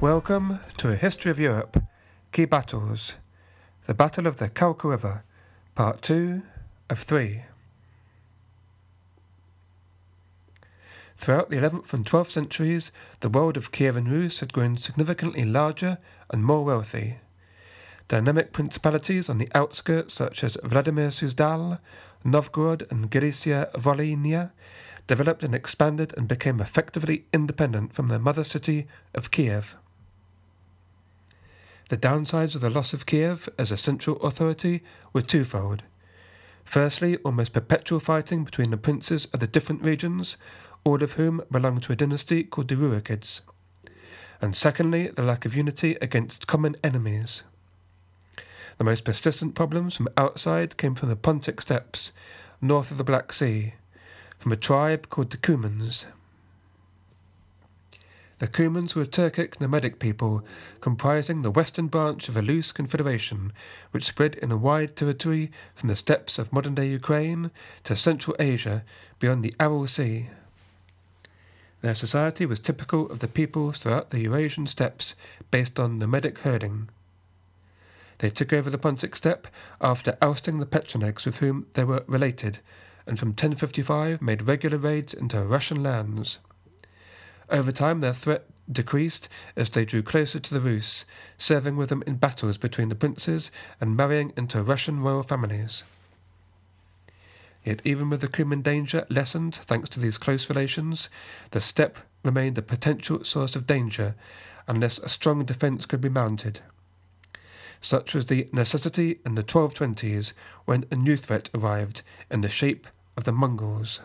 Welcome to A History of Europe Key Battles The Battle of the Kalka River, Part 2 of 3. Throughout the 11th and 12th centuries, the world of Kievan Rus had grown significantly larger and more wealthy. Dynamic principalities on the outskirts, such as Vladimir Suzdal, Novgorod, and Galicia Volhynia, developed and expanded and became effectively independent from their mother city of Kiev. The downsides of the loss of Kiev as a central authority were twofold. Firstly, almost perpetual fighting between the princes of the different regions, all of whom belonged to a dynasty called the Rurikids. And secondly, the lack of unity against common enemies. The most persistent problems from outside came from the Pontic steppes, north of the Black Sea, from a tribe called the Cumans. The Cumans were a Turkic nomadic people comprising the western branch of a loose confederation which spread in a wide territory from the steppes of modern day Ukraine to Central Asia beyond the Aral Sea. Their society was typical of the peoples throughout the Eurasian steppes based on nomadic herding. They took over the Pontic steppe after ousting the Pechenegs with whom they were related, and from 1055 made regular raids into Russian lands. Over time, their threat decreased as they drew closer to the Rus, serving with them in battles between the princes and marrying into Russian royal families. Yet, even with the Cuman danger lessened thanks to these close relations, the steppe remained a potential source of danger unless a strong defence could be mounted. Such was the necessity in the 1220s when a new threat arrived in the shape of the Mongols.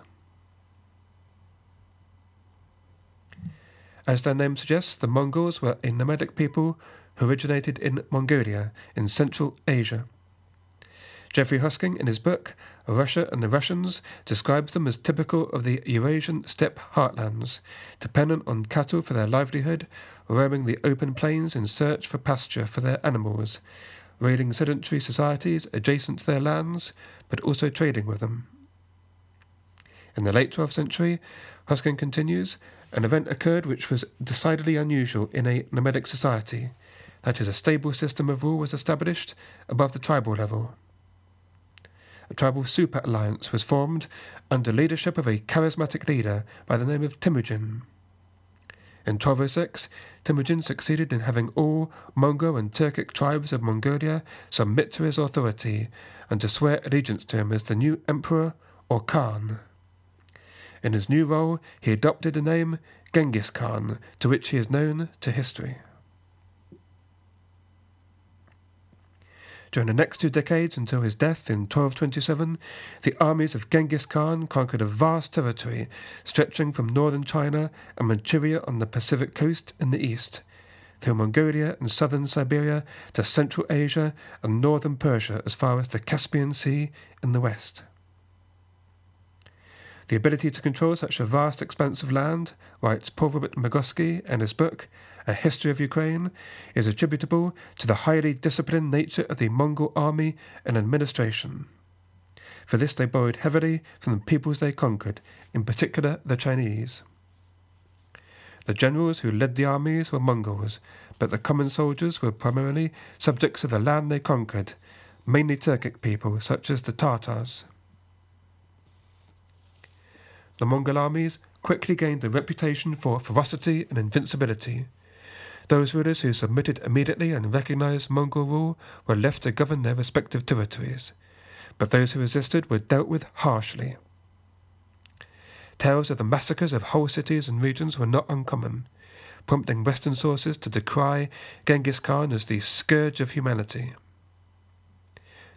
As their name suggests, the Mongols were a nomadic people who originated in Mongolia, in Central Asia. Geoffrey Hosking, in his book Russia and the Russians, describes them as typical of the Eurasian steppe heartlands, dependent on cattle for their livelihood, roaming the open plains in search for pasture for their animals, raiding sedentary societies adjacent to their lands, but also trading with them. In the late 12th century, Hosking continues, an event occurred which was decidedly unusual in a nomadic society. That is, a stable system of rule was established above the tribal level. A tribal super alliance was formed under leadership of a charismatic leader by the name of Temujin. In 1206, Temujin succeeded in having all Mongol and Turkic tribes of Mongolia submit to his authority and to swear allegiance to him as the new emperor or Khan. In his new role, he adopted the name Genghis Khan, to which he is known to history. During the next two decades until his death in 1227, the armies of Genghis Khan conquered a vast territory stretching from northern China and Manchuria on the Pacific coast in the east, through Mongolia and southern Siberia to Central Asia and northern Persia as far as the Caspian Sea in the west. The ability to control such a vast expanse of land, writes Paul Robert in his book, A History of Ukraine, is attributable to the highly disciplined nature of the Mongol army and administration. For this they borrowed heavily from the peoples they conquered, in particular the Chinese. The generals who led the armies were Mongols, but the common soldiers were primarily subjects of the land they conquered, mainly Turkic people such as the Tartars. The Mongol armies quickly gained a reputation for ferocity and invincibility. Those rulers who submitted immediately and recognized Mongol rule were left to govern their respective territories, but those who resisted were dealt with harshly. tales of the massacres of whole cities and regions were not uncommon, prompting Western sources to decry Genghis Khan as the scourge of humanity.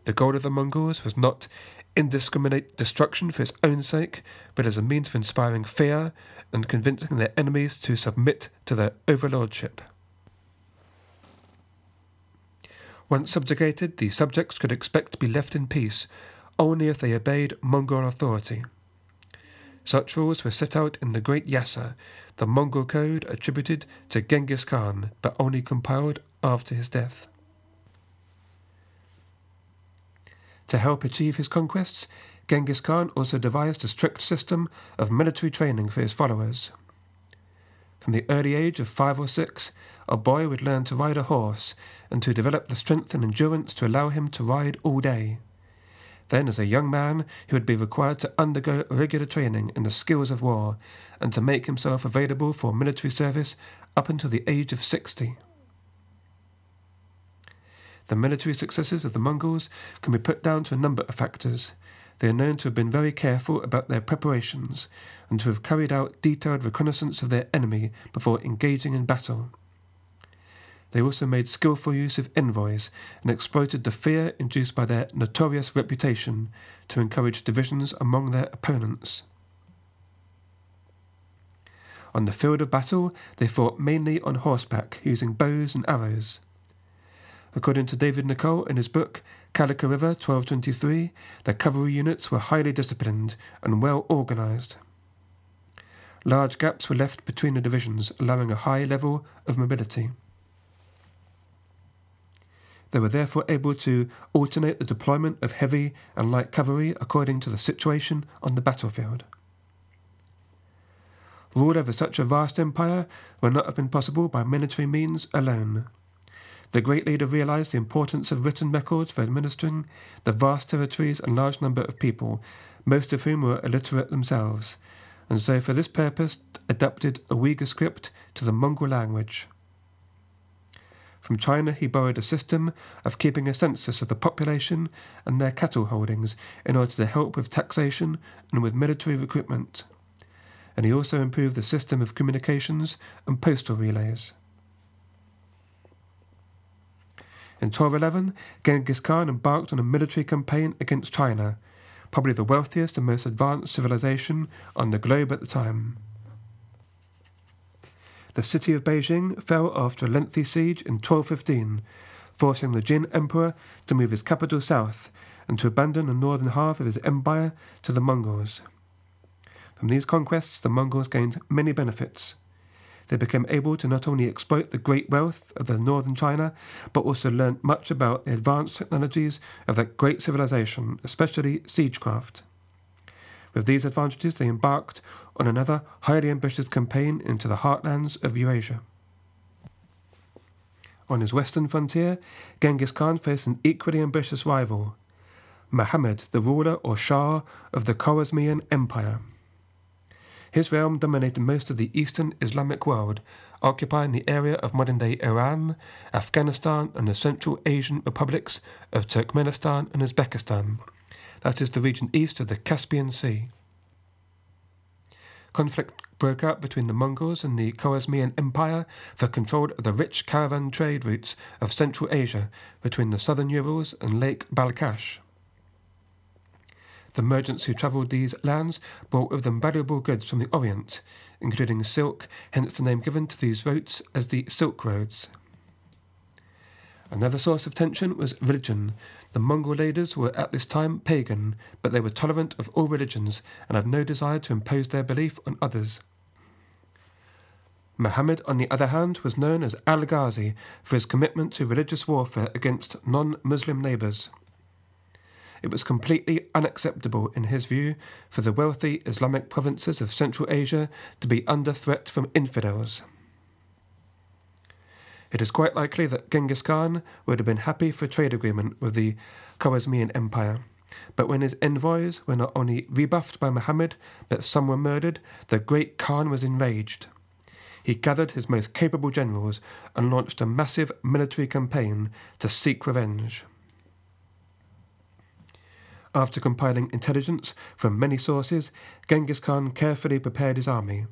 The goal of the Mongols was not indiscriminate destruction for its own sake, but as a means of inspiring fear and convincing their enemies to submit to their overlordship. Once subjugated, the subjects could expect to be left in peace only if they obeyed Mongol authority. Such rules were set out in the Great Yasa, the Mongol code attributed to Genghis Khan, but only compiled after his death. To help achieve his conquests, Genghis Khan also devised a strict system of military training for his followers. From the early age of five or six, a boy would learn to ride a horse and to develop the strength and endurance to allow him to ride all day. Then, as a young man, he would be required to undergo regular training in the skills of war and to make himself available for military service up until the age of sixty. The military successes of the Mongols can be put down to a number of factors. They are known to have been very careful about their preparations and to have carried out detailed reconnaissance of their enemy before engaging in battle. They also made skilful use of envoys and exploited the fear induced by their notorious reputation to encourage divisions among their opponents. On the field of battle, they fought mainly on horseback, using bows and arrows. According to David Nicolle in his book Kalka River 1223, the cavalry units were highly disciplined and well organized. Large gaps were left between the divisions, allowing a high level of mobility. They were therefore able to alternate the deployment of heavy and light cavalry according to the situation on the battlefield. Rule over such a vast empire would not have been possible by military means alone. The great leader realized the importance of written records for administering the vast territories and large number of people, most of whom were illiterate themselves, and so for this purpose adapted a Uyghur script to the Mongol language. From China, he borrowed a system of keeping a census of the population and their cattle holdings in order to help with taxation and with military recruitment. And he also improved the system of communications and postal relays. In 1211, Genghis Khan embarked on a military campaign against China, probably the wealthiest and most advanced civilization on the globe at the time. The city of Beijing fell after a lengthy siege in 1215, forcing the Jin Emperor to move his capital south and to abandon the northern half of his empire to the Mongols. From these conquests, the Mongols gained many benefits. They became able to not only exploit the great wealth of the northern China, but also learned much about the advanced technologies of that great civilization, especially siegecraft. With these advantages, they embarked on another highly ambitious campaign into the heartlands of Eurasia. On his western frontier, Genghis Khan faced an equally ambitious rival, Muhammad, the ruler or Shah of the Khwarezmian Empire. His realm dominated most of the eastern Islamic world, occupying the area of modern day Iran, Afghanistan, and the Central Asian republics of Turkmenistan and Uzbekistan, that is, the region east of the Caspian Sea. Conflict broke out between the Mongols and the Khwarezmian Empire for control of the rich caravan trade routes of Central Asia between the southern Urals and Lake Balkhash. The merchants who travelled these lands brought with them valuable goods from the Orient, including silk, hence the name given to these routes as the Silk Roads. Another source of tension was religion, the Mongol leaders were at this time pagan, but they were tolerant of all religions and had no desire to impose their belief on others. Muhammad, on the other hand, was known as Al Ghazi for his commitment to religious warfare against non Muslim neighbours. It was completely unacceptable, in his view, for the wealthy Islamic provinces of Central Asia to be under threat from infidels. It is quite likely that Genghis Khan would have been happy for a trade agreement with the Khwarezmian Empire. But when his envoys were not only rebuffed by Muhammad, but some were murdered, the great Khan was enraged. He gathered his most capable generals and launched a massive military campaign to seek revenge. After compiling intelligence from many sources, Genghis Khan carefully prepared his army.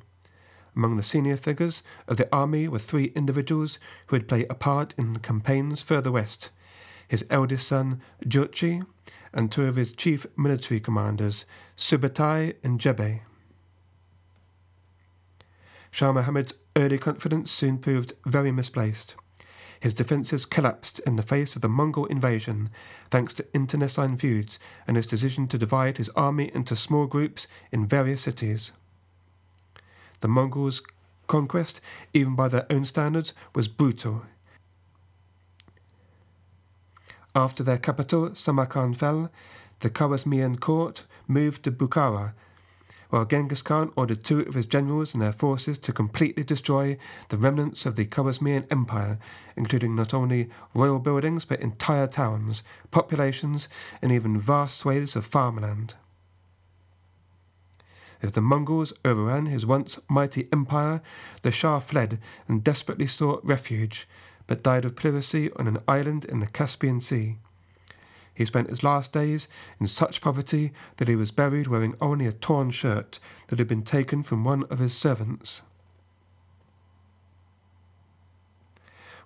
Among the senior figures of the army were three individuals who had played a part in campaigns further west his eldest son, Jochi, and two of his chief military commanders, Subutai and Jebe. Shah Muhammad's early confidence soon proved very misplaced. His defences collapsed in the face of the Mongol invasion, thanks to internecine feuds and his decision to divide his army into small groups in various cities. The Mongols' conquest, even by their own standards, was brutal. After their capital, Samarkand, fell, the Khwarezmian court moved to Bukhara, while Genghis Khan ordered two of his generals and their forces to completely destroy the remnants of the Khwarezmian Empire, including not only royal buildings but entire towns, populations, and even vast swathes of farmland. As the Mongols overran his once mighty empire, the Shah fled and desperately sought refuge, but died of pleurisy on an island in the Caspian Sea. He spent his last days in such poverty that he was buried wearing only a torn shirt that had been taken from one of his servants.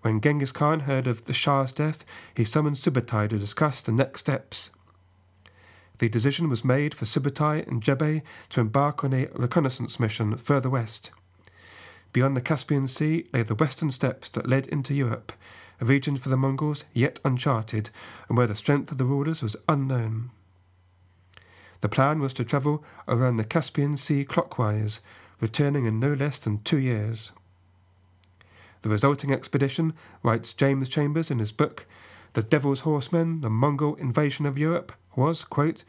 When Genghis Khan heard of the Shah's death, he summoned Subutai to discuss the next steps. The decision was made for Subutai and Jebe to embark on a reconnaissance mission further west. Beyond the Caspian Sea lay the western steppes that led into Europe, a region for the Mongols yet uncharted, and where the strength of the rulers was unknown. The plan was to travel around the Caspian Sea clockwise, returning in no less than two years. The resulting expedition, writes James Chambers in his book, The Devil's Horsemen, the Mongol Invasion of Europe, was, quote,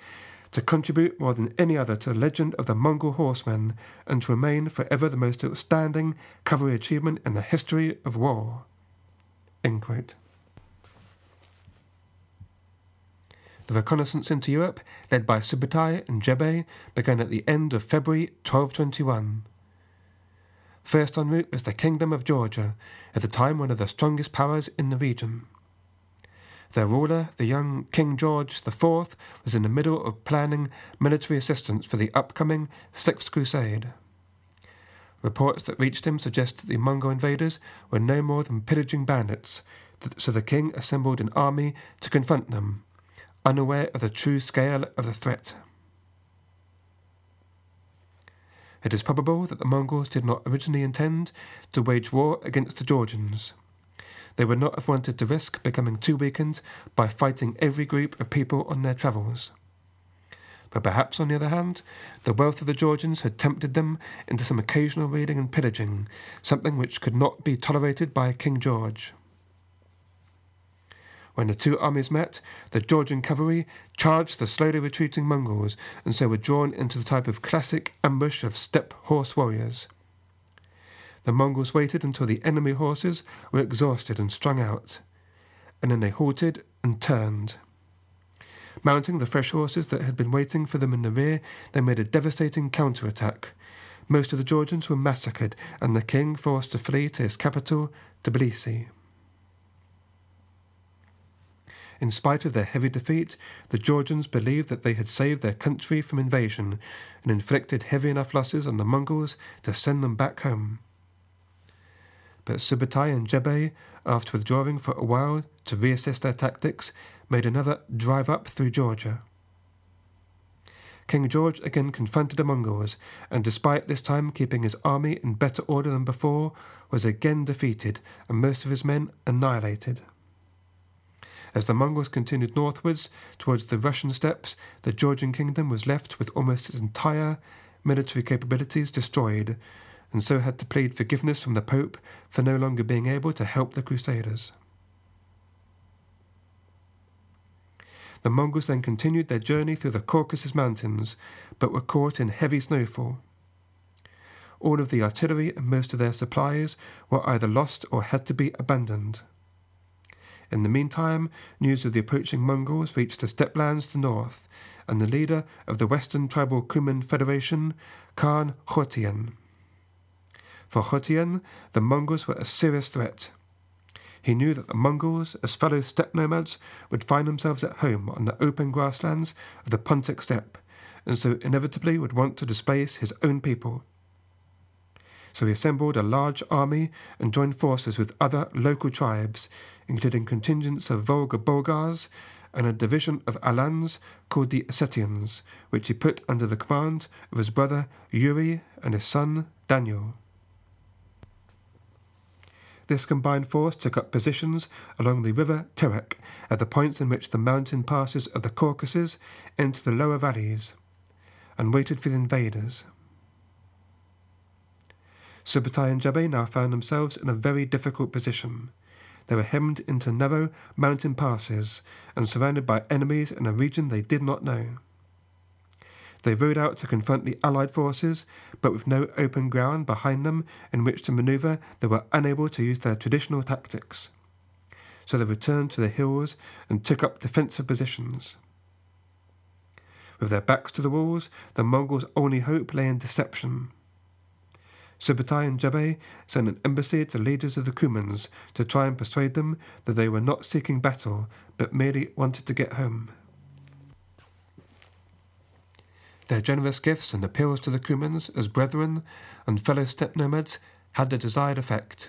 to contribute more than any other to the legend of the Mongol horsemen, and to remain forever the most outstanding cavalry achievement in the history of war. The reconnaissance into Europe, led by Subutai and Jebe, began at the end of February 1221. First en route was the Kingdom of Georgia, at the time one of the strongest powers in the region. Their ruler, the young King George IV, was in the middle of planning military assistance for the upcoming Sixth Crusade. Reports that reached him suggest that the Mongol invaders were no more than pillaging bandits, so the king assembled an army to confront them, unaware of the true scale of the threat. It is probable that the Mongols did not originally intend to wage war against the Georgians. They would not have wanted to risk becoming too weakened by fighting every group of people on their travels. But perhaps, on the other hand, the wealth of the Georgians had tempted them into some occasional raiding and pillaging, something which could not be tolerated by King George. When the two armies met, the Georgian cavalry charged the slowly retreating Mongols, and so were drawn into the type of classic ambush of steppe horse warriors. The Mongols waited until the enemy horses were exhausted and strung out, and then they halted and turned. Mounting the fresh horses that had been waiting for them in the rear, they made a devastating counterattack. Most of the Georgians were massacred, and the king forced to flee to his capital, Tbilisi. In spite of their heavy defeat, the Georgians believed that they had saved their country from invasion and inflicted heavy enough losses on the Mongols to send them back home. But Subutai and Jebe, after withdrawing for a while to reassess their tactics, made another drive up through Georgia. King George again confronted the Mongols, and despite this time keeping his army in better order than before, was again defeated and most of his men annihilated. As the Mongols continued northwards towards the Russian steppes, the Georgian kingdom was left with almost its entire military capabilities destroyed, and so had to plead forgiveness from the Pope for no longer being able to help the Crusaders. The Mongols then continued their journey through the Caucasus Mountains, but were caught in heavy snowfall. All of the artillery and most of their supplies were either lost or had to be abandoned. In the meantime, news of the approaching Mongols reached the steppe lands to the north, and the leader of the Western Tribal Cuman Federation, Khan Khotian. For Khotian, the Mongols were a serious threat. He knew that the Mongols, as fellow steppe nomads, would find themselves at home on the open grasslands of the Pontic steppe, and so inevitably would want to displace his own people. So he assembled a large army and joined forces with other local tribes, including contingents of Volga Bulgars and a division of Alans called the Ossetians, which he put under the command of his brother Yuri and his son Daniel. This combined force took up positions along the river Terek at the points in which the mountain passes of the Caucasus enter the lower valleys, and waited for the invaders. Subutai and Jebe now found themselves in a very difficult position. They were hemmed into narrow mountain passes and surrounded by enemies in a region they did not know. They rode out to confront the Allied forces, but with no open ground behind them in which to maneuver, they were unable to use their traditional tactics. So they returned to the hills and took up defensive positions. With their backs to the walls, the Mongols' only hope lay in deception. Subutai and Jebe sent an embassy to the leaders of the Cumans to try and persuade them that they were not seeking battle, but merely wanted to get home. Their generous gifts and appeals to the Cumans as brethren and fellow steppe nomads had the desired effect.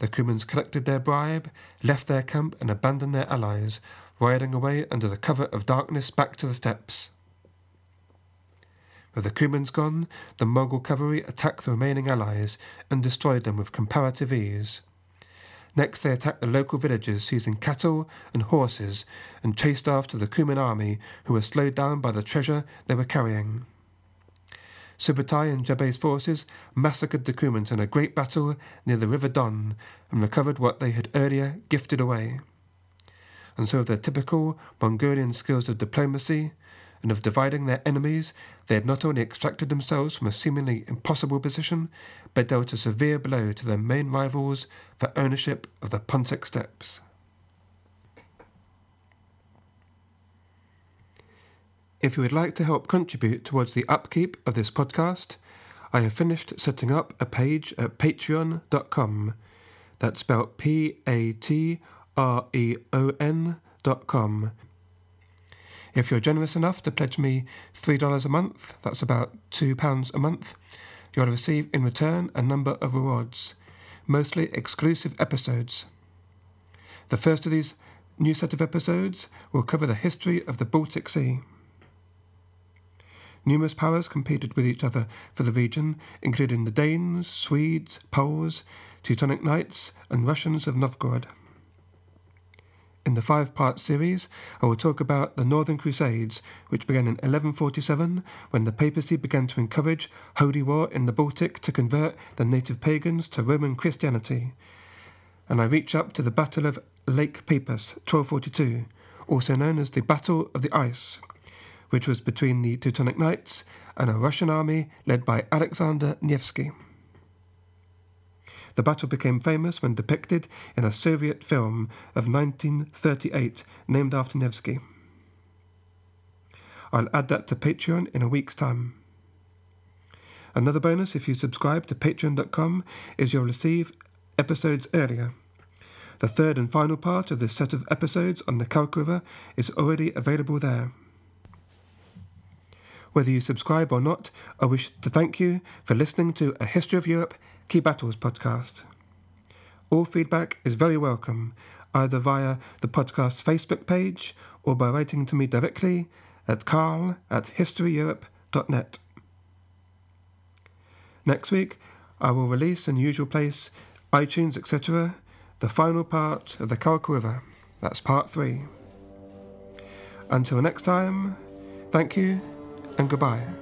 The Cumans collected their bribe, left their camp, and abandoned their allies, riding away under the cover of darkness back to the steppes. With the Cumans gone, the Mongol cavalry attacked the remaining allies and destroyed them with comparative ease. Next, they attacked the local villages, seizing cattle and horses, and chased after the Cuman army, who were slowed down by the treasure they were carrying. Subutai and Jebe's forces massacred the Cumans in a great battle near the river Don and recovered what they had earlier gifted away. And so, with their typical Mongolian skills of diplomacy, and of dividing their enemies, they had not only extracted themselves from a seemingly impossible position, but dealt a severe blow to their main rivals for ownership of the Pontic steppes. If you would like to help contribute towards the upkeep of this podcast, I have finished setting up a page at patreon.com. That's spelled P A T R E O N dot com if you're generous enough to pledge me $3 a month, that's about £2 a month, you'll receive in return a number of rewards, mostly exclusive episodes. The first of these new set of episodes will cover the history of the Baltic Sea. Numerous powers competed with each other for the region, including the Danes, Swedes, Poles, Teutonic Knights, and Russians of Novgorod. In the five part series, I will talk about the Northern Crusades, which began in 1147 when the papacy began to encourage holy war in the Baltic to convert the native pagans to Roman Christianity. And I reach up to the Battle of Lake Peipus, 1242, also known as the Battle of the Ice, which was between the Teutonic Knights and a Russian army led by Alexander Nevsky. The battle became famous when depicted in a Soviet film of 1938 named after Nevsky. I'll add that to Patreon in a week's time. Another bonus if you subscribe to patreon.com is you'll receive episodes earlier. The third and final part of this set of episodes on the Kalka River is already available there. Whether you subscribe or not, I wish to thank you for listening to A History of Europe Key Battles podcast. All feedback is very welcome, either via the podcast's Facebook page or by writing to me directly at carl at historyeurope.net. Next week, I will release in the usual place, iTunes, etc., the final part of the Kalka River. That's part three. Until next time, thank you and goodbye.